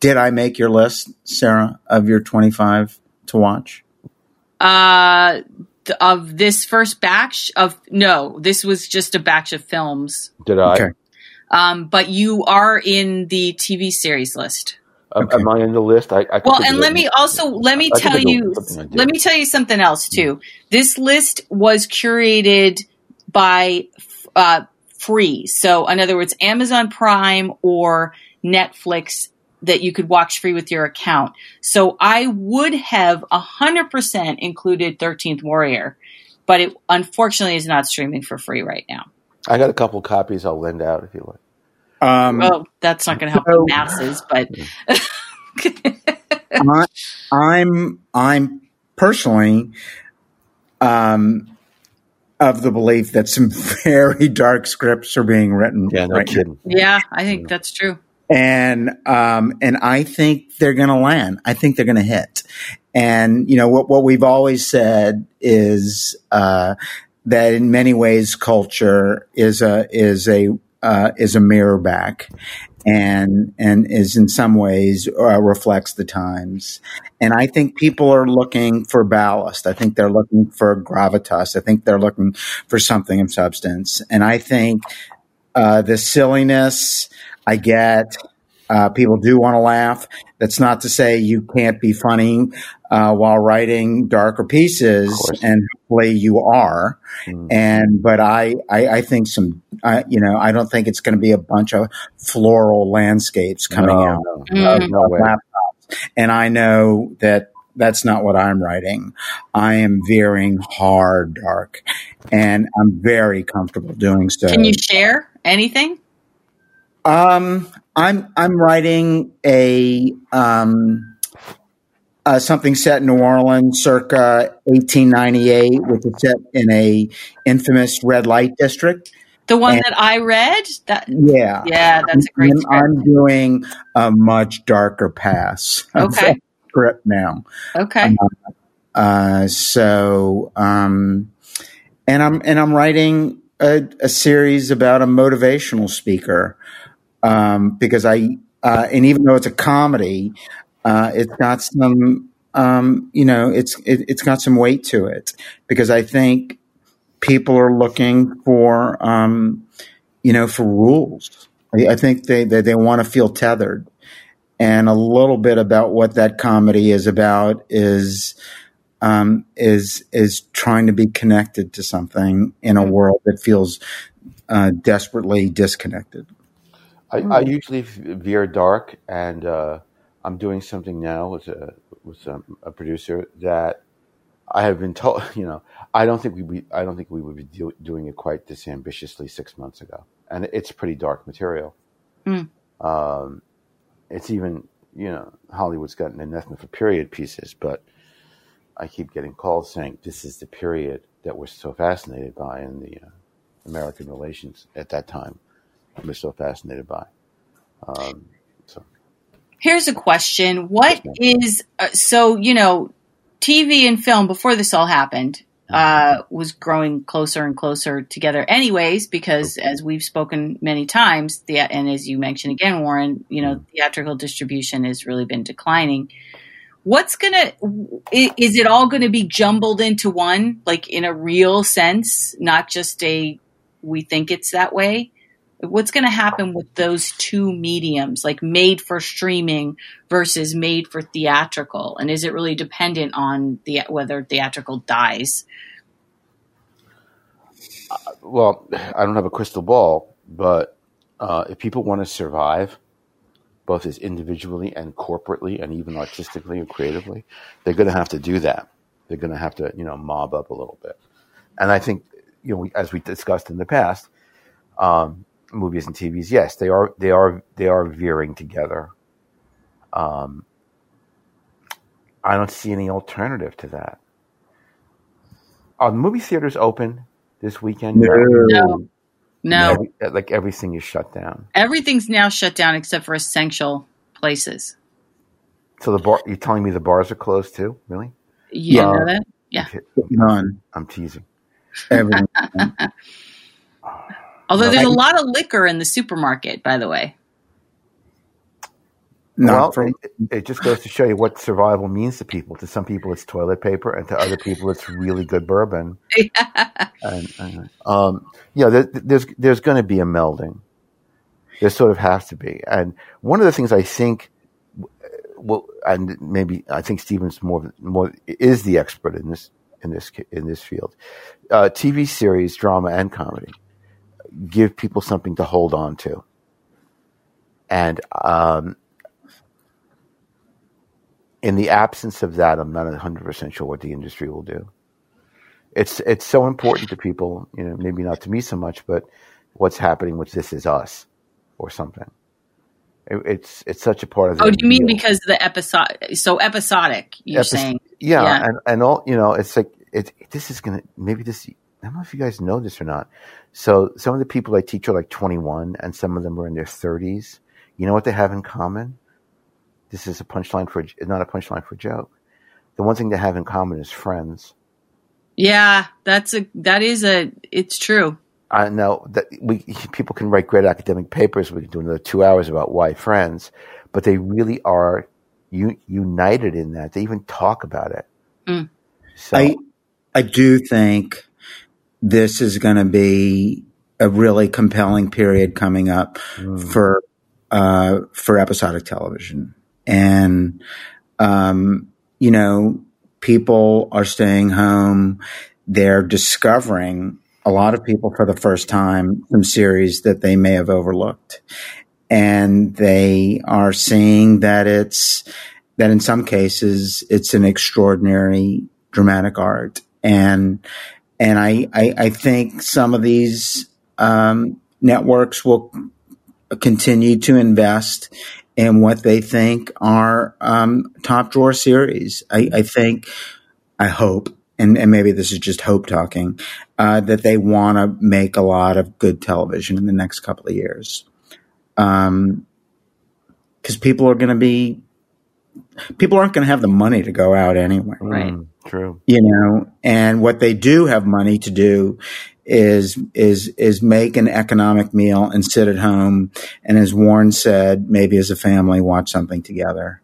did I make your list, Sarah, of your 25 to watch? Uh, of this first batch of no, this was just a batch of films. did I? Okay. Um, but you are in the TV series list. Am, Okay. am I in the list? I, I Well, and let me also let me I tell you let me tell you something else too. This list was curated by uh, free. So, in other words, Amazon Prime or Netflix that you could watch free with your account. So, I would have a hundred percent included Thirteenth Warrior, but it unfortunately is not streaming for free right now. I got a couple copies I'll lend out if you like. Um, Oh, that's not going to help So- the masses, but I, I'm I'm personally um, of the belief that some very dark scripts are being written Yeah, no right now. kidding. yeah, I think that's true. and um, and I think they're going to land. I think they're going to hit. And you know what what we've always said is uh, that in many ways culture is a is a uh, is a mirror back. And and is in some ways uh, reflects the times, and I think people are looking for ballast. I think they're looking for gravitas. I think they're looking for something of substance, and I think uh, the silliness I get Uh, people do want to laugh. That's not to say you can't be funny uh, while writing darker pieces, and hopefully you are. Mm. And but I, I, I think some, I, you know, I don't think it's going to be a bunch of floral landscapes coming no, out no, of, no laptops. And I know that that's not what I'm writing. I am veering hard dark, and I'm very comfortable doing so. Can you share anything? Um, I'm I'm writing a um, uh, something set in New Orleans, circa 1898, which is set in a infamous red light district. The one and, that I read. That yeah, yeah, that's a great. I'm, I'm doing a much darker pass. Okay. Script now. Okay. Uh, uh, so, um, and I'm and I'm writing a, a series about a motivational speaker um, because I uh, and even though it's a comedy, uh, it's got some um, you know it's it, has got some weight to it because I think people are looking for um, you know for rules. I, I think they they, they want to feel tethered, and a little bit about what that comedy is about is. Um, is is trying to be connected to something in a world that feels uh, desperately disconnected. I, I hmm. usually veer dark, and uh, I'm doing something now with a with a, a, producer that I have been told. You know, I don't think we, I don't think we would be do, doing it quite this ambitiously six months ago, and it's pretty dark material. Mm. Um, it's even you know Hollywood's gotten anathema for period pieces, but I keep getting calls saying this is the period that we're so fascinated by in the uh, American relations at that time I'm so fascinated by. Um, so. Here's a question: What is uh, so you know, TV and film before this all happened uh, was growing closer and closer together, anyways, because as we've spoken many times, the and as you mentioned again, Warren, you know, theatrical distribution has really been declining. What's gonna is it all going to be jumbled into one, like in a real sense, not just a we think it's that way? What's going to happen with those two mediums like made for streaming versus made for theatrical? And is it really dependent on the whether theatrical dies? Uh, well i don't have a crystal ball but uh, if people want to survive both as individually and corporately and even artistically and creatively they're going to have to do that. They're going to have to you know mob up a little bit. And i think you know as we discussed in the past um, movies and TVs, yes, they are they are they are veering together. Um, I don't see any alternative to that. Are the movie theaters open this weekend? No. No. no. Every, like everything is shut down. Everything's now shut down except for essential places. So the bar you're telling me the bars are closed too? Really? You yeah. know that? Yeah. None. I'm teasing. Everything. Although there's a lot of liquor in the supermarket, by the way. No, well, from- it, it, just goes to show you what survival means to people. To some people, it's toilet paper, and to other people, it's really good bourbon. yeah, and, and, um, yeah. There, there's there's going to be a melding. There sort of has to be, and one of the things I think, well, and maybe I think Stephen's more more is the expert in this in this in this field. Uh, TV series, drama, and comedy give people something to hold on to. And um, in the absence of that, I'm not 100% sure what the industry will do. It's it's so important to people, you know, maybe not to me so much, but what's happening with This Is Us or something. It, it's it's such a part of. Oh, do you mean because the episode? So episodic, you're saying? Yeah, yeah, and and all you know, it's like it. This is gonna maybe this. I don't know if you guys know this or not. So some of the people I teach are like 21 and some of them are in their 30s. You know what they have in common? This is a punchline for, not a punchline for a joke. The one thing they have in common is friends. Yeah, that's a, that is a, it's true. I know that we, people can write great academic papers. We can do another two hours about why friends, but they really are u- united in that. They even talk about it. Mm. So I, I do think this is going to be a really compelling period coming up mm. for uh, for episodic television, and um, you know, people are staying home. They're discovering a lot of people for the first time some series that they may have overlooked, and they are seeing that it's that in some cases it's an extraordinary dramatic art and and I I, I think some of these um, networks will continue to invest in what they think are um, top drawer series. I, I, think, I hope, and, and, maybe this is just hope talking, uh, that they want to make a lot of good television in the next couple of years. Um, because people are going to be, people aren't going to have the money to go out anyway. Right. Mm, true. You know, and what they do have money to do is is is make an economic meal and sit at home and as Warren said maybe as a family watch something together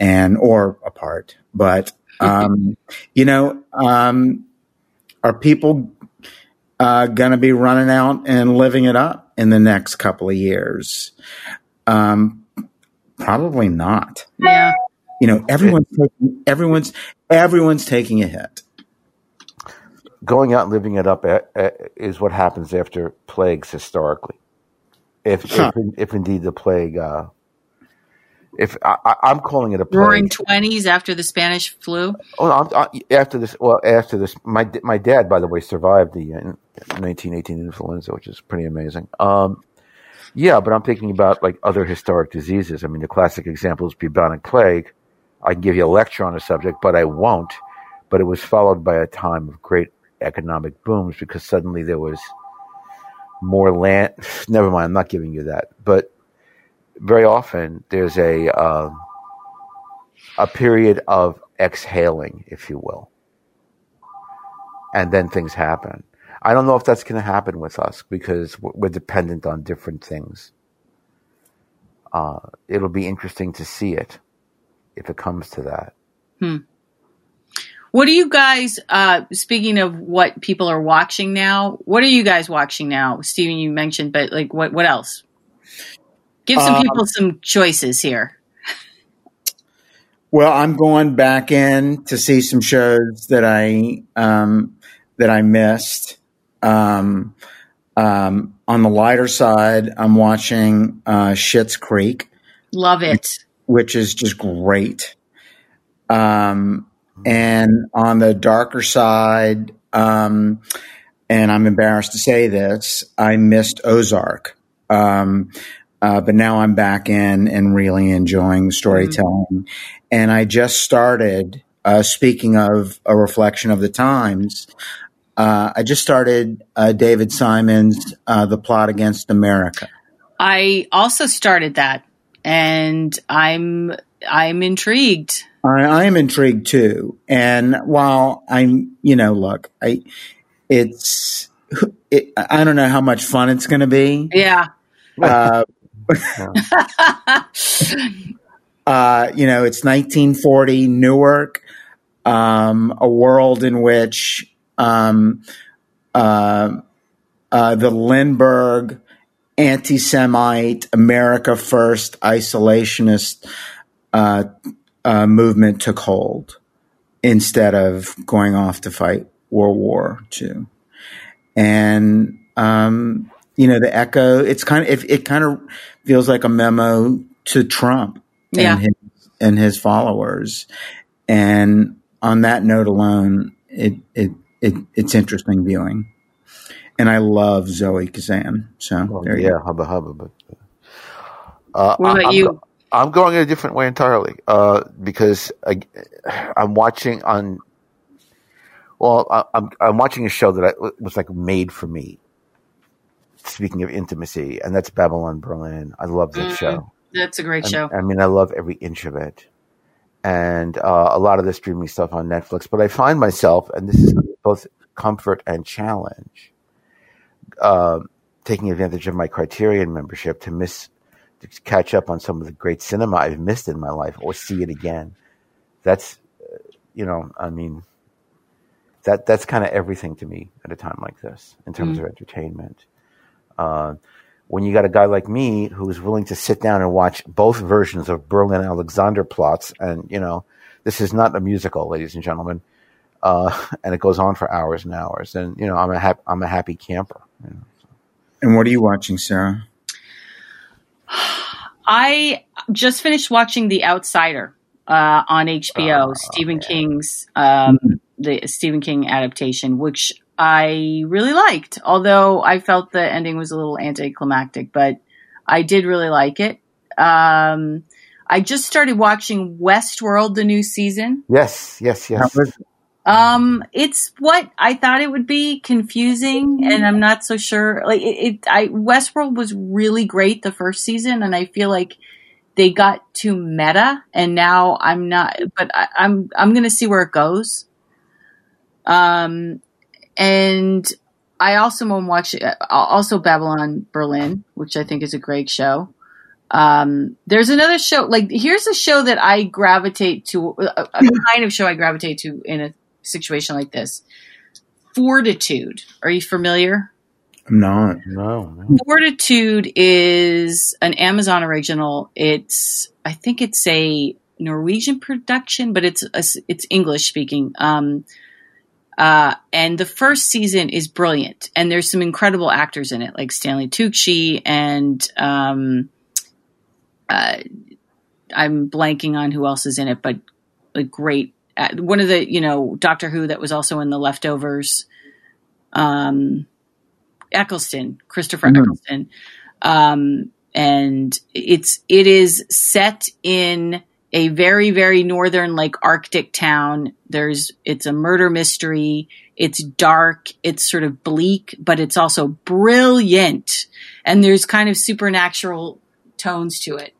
and or apart but um, you know um, are people uh, going to be running out and living it up in the next couple of years um, probably not yeah you know everyone's taking, everyone's everyone's taking a hit going out and living it up at, at, is what happens after plagues historically. If huh. if, if, indeed the plague, uh, if I, am calling it a plague. roaring twenties after the Spanish flu. Oh, I, after this, well, after this, my my dad, by the way, survived the uh, 1918 influenza, which is pretty amazing. Um, yeah, but I'm thinking about like other historic diseases. I mean, the classic example is bubonic plague. I can give you a lecture on the subject, but I won't. But it was followed by a time of great economic booms because suddenly there was more land. Never mind, I'm not giving you that. But very often there's a uh, a period of exhaling, if you will, and then things happen. I don't know if that's going to happen with us because we're dependent on different things. Uh, it'll be interesting to see it if it comes to that. Hmm. What are you guys, uh, speaking of what people are watching now, what are you guys watching now? Stephen, you mentioned, but like what, what else? Give some um, people some choices here. Well, I'm going back in to see some shows that I, um, that I missed. Um, um, on the lighter side, I'm watching, uh, Schitt's Creek. Love it. Which is just great. Um, and on the darker side, um, and I'm embarrassed to say this, I missed Ozark. Um, uh, but now I'm back in and really enjoying storytelling. Mm-hmm. And I just started, uh, speaking of a reflection of the times, uh, I just started uh, David Simon's uh, The Plot Against America. I also started that, and I'm I'm intrigued. I, I am intrigued too. And while I'm, you know, look, I, it's, it, I don't know how much fun it's going to be. Yeah. Uh, uh, you know, it's 1940 Newark, um, a world in which um, uh, uh, the Lindbergh anti Semite, America First isolationist uh, uh, movement took hold instead of going off to fight World War II. And, um, you know, the echo, it's kind of, it, it, kind of feels like a memo to Trump yeah. and, his, and his followers. And on that note alone, it, it, it it's interesting viewing. And I love Zoe Kazan. So well, yeah, hubba hubba. But uh, what about I'm, you? I'm going in a different way entirely uh, because I, am watching on. Well, I, am I'm watching a show that I, was like made for me. Speaking of intimacy, and that's Babylon Berlin. I love that mm, show. That's a great I, show. I mean, I love every inch of it, and uh, a lot of the streaming stuff on Netflix. But I find myself, and this is both comfort and challenge, uh, taking advantage of my Criterion membership to miss to catch up on some of the great cinema I've missed in my life or see it again. That's, uh, you know, I mean, that that's kind of everything to me at a time like this in terms mm. of entertainment. Uh, when you got a guy like me who's willing to sit down and watch both versions of Berlin Alexanderplatz, and you know, this is not a musical, ladies and gentlemen, uh, and it goes on for hours and hours, and you know, I'm a hap- I'm a happy camper. You know. And what are you watching, Sarah? I just finished watching The Outsider uh, on HBO, Oh, Stephen yeah. King's um, the Stephen King adaptation, which I really liked. Although I felt the ending was a little anticlimactic, but I did really like it. Um, I just started watching Westworld, the new season. Yes, yes, yes. How was it? Um, it's what I thought it would be confusing, and I'm not so sure. Like it, it I Westworld was really great the first season, and I feel like they got too meta, and now I'm not. But I, I'm I'm gonna see where it goes. Um, and I also am watching also Babylon Berlin, which I think is a great show. Um, there's another show like here's a show that I gravitate to, a, a kind of show I gravitate to in a situation like this. Fortitude. Are you familiar? I'm not. No, no. Fortitude is an Amazon original. It's I think it's a Norwegian production, but it's a, it's English speaking. Um, uh, and the first season is brilliant, and there's some incredible actors in it, like Stanley Tucci and um, uh, I'm blanking on who else is in it, but a great uh, one of the you know Doctor Who that was also in the Leftovers. Um, Eccleston, Christopher Mhm. Eccleston, um, and it's it is set in a very very northern like Arctic town. There's it's a murder mystery. It's dark. It's sort of bleak, but it's also brilliant, and there's kind of supernatural tones to it.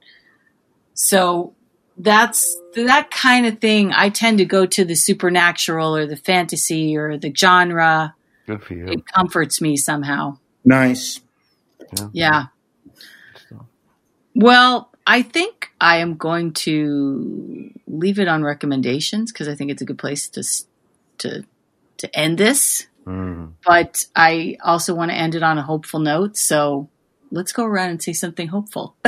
So that's that kind of thing. I tend to go to the supernatural or the fantasy or the genre. Good for you. It comforts me somehow. Nice. Yeah. Well, I think I am going to leave it on recommendations because I think it's a good place to to to end this. Mm. But I also want to end it on a hopeful note. So let's go around and say something hopeful.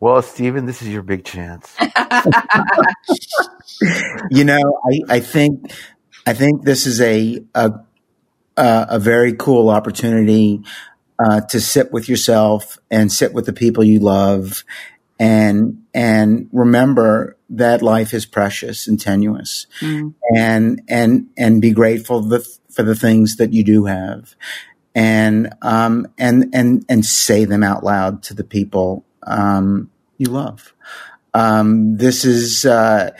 Well, Stephen, this is your big chance. You know, I, I think I think this is a a, a, a very cool opportunity uh, to sit with yourself and sit with the people you love, and and remember that life is precious and tenuous, Mm. and and and be grateful the, for the things that you do have, and um and and and say them out loud to the people um, you love. Um, this is. Uh,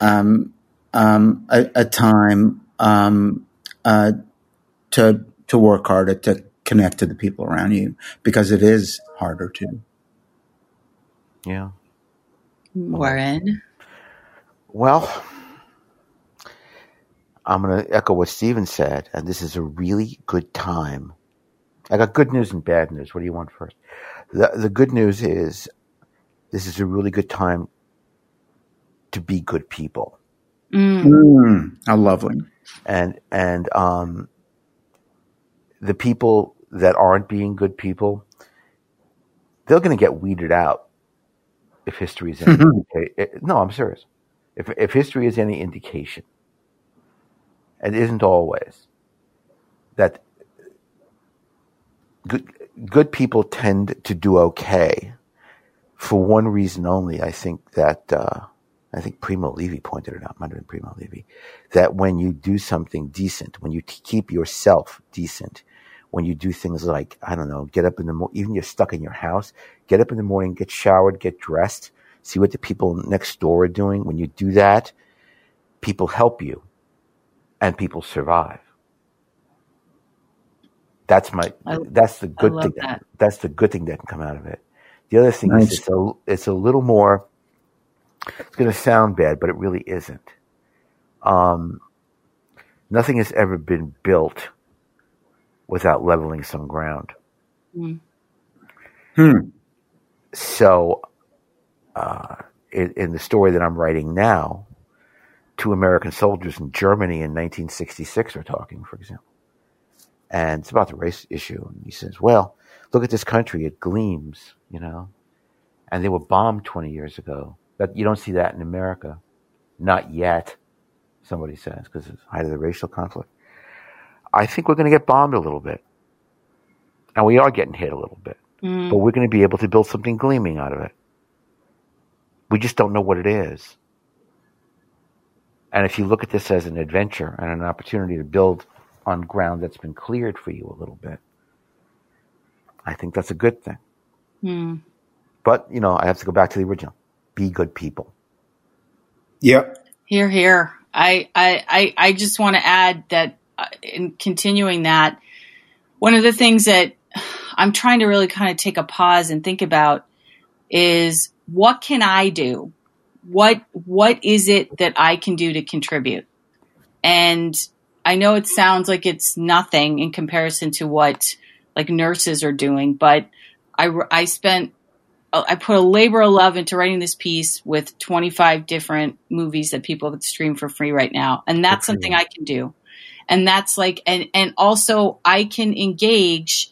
um, um, a, a time um, uh, to to work harder to connect to the people around you because it is harder to. Yeah. Warren. Well, I'm going to echo what Stephen said, and this is a really good time. I got good news and bad news. What do you want first? The, the good news is this is a really good time to be good people. Mm. Mm, how lovely! And, and, um, the people that aren't being good people, they're going to get weeded out if history is any indica- No, I'm serious. If, if history is any indication, it isn't always, that good, good people tend to do okay for one reason only. I think that, uh, I think Primo Levi pointed it out, might have been Primo Levi, that when you do something decent, when you t- keep yourself decent, when you do things like, I don't know, get up in the morning, even you're stuck in your house, get up in the morning, get showered, get dressed, see what the people next door are doing. When you do that, people help you and people survive. That's my, I- that's the good thing. that. That's the good thing that can come out of it. The other thing Nice. is it's a, it's a little more, it's going to sound bad, but it really isn't. Um, nothing has ever been built without leveling some ground. Mm. Hmm. So, uh, in, in the story that I'm writing now, two American soldiers in Germany in 1966 are talking, for example. and it's about the race issue. And he says, "Well, look at this country; it gleams, you know." And they were bombed 20 years ago. That you don't see that in America, not yet. Somebody says because it's height of the racial conflict. I think we're going to get bombed a little bit, and we are getting hit a little bit, Mm. but we're going to be able to build something gleaming out of it. We just don't know what it is. And if you look at this as an adventure and an opportunity to build on ground that's been cleared for you a little bit, I think that's a good thing. Mm. But, you know, I have to go back to the original. Be good people. Yep. Here, here. I, I, I, I just want to add that uh, in continuing that, one of the things that I'm trying to really kind of take a pause and think about is what can I do? What, what is it that I can do to contribute? And I know it sounds like it's nothing in comparison to what like nurses are doing, but I, I spent uh, I put a labor of love into writing this piece with 25 different movies that people can stream for free right now. And that's for something. I can do. And that's like, and, and also I can engage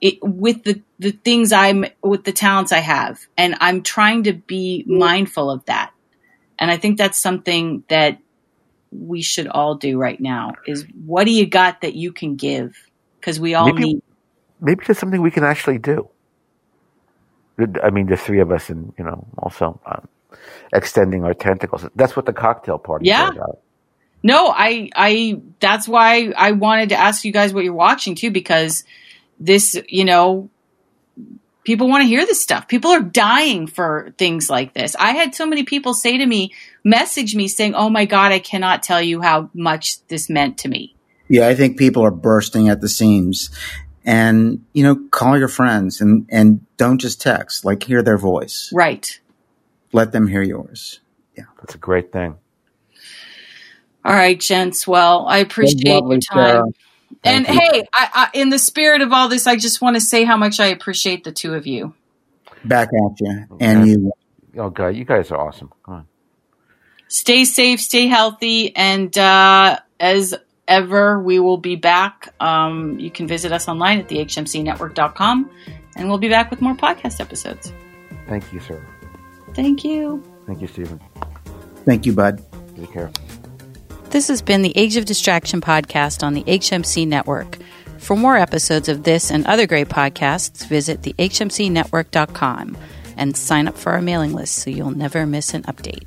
it with the, the things I'm, with the talents I have. And I'm trying to be mindful of that. And I think that's something that we should all do right now is what do you got that you can give? Cause we all Maybe- need, Maybe there's something we can actually do. I mean, the three of us, and you know, also um, extending our tentacles. That's what the cocktail party Yeah. is about. No, I, I, that's why I wanted to ask you guys what you're watching too, because this, you know, people want to hear this stuff. People are dying for things like this. I had so many people say to me, message me saying, Oh my God, I cannot tell you how much this meant to me. Yeah, I think people are bursting at the seams. And, you know, call your friends and, and don't just text, like hear their voice. Right. Let them hear yours. Yeah that's a great thing. All right, gents. Well, I appreciate your time. Sarah. And you. hey, I, I, in the spirit of all this, I just want to say how much I appreciate the two of you. Back at you. And Okay. you. Oh, God, you guys are awesome. Come on. stay safe, stay healthy, and uh, as ever, we will be back. Um, you can visit us online at thehmcnetwork.com, and we'll be back with more podcast episodes. Thank you, sir. Thank you. Thank you, Stephen. Thank you, bud. Take care. This has been the Age of Distraction podcast on the HMC Network. For more episodes of this and other great podcasts, visit thehmcnetwork.com and sign up for our mailing list so you'll never miss an update.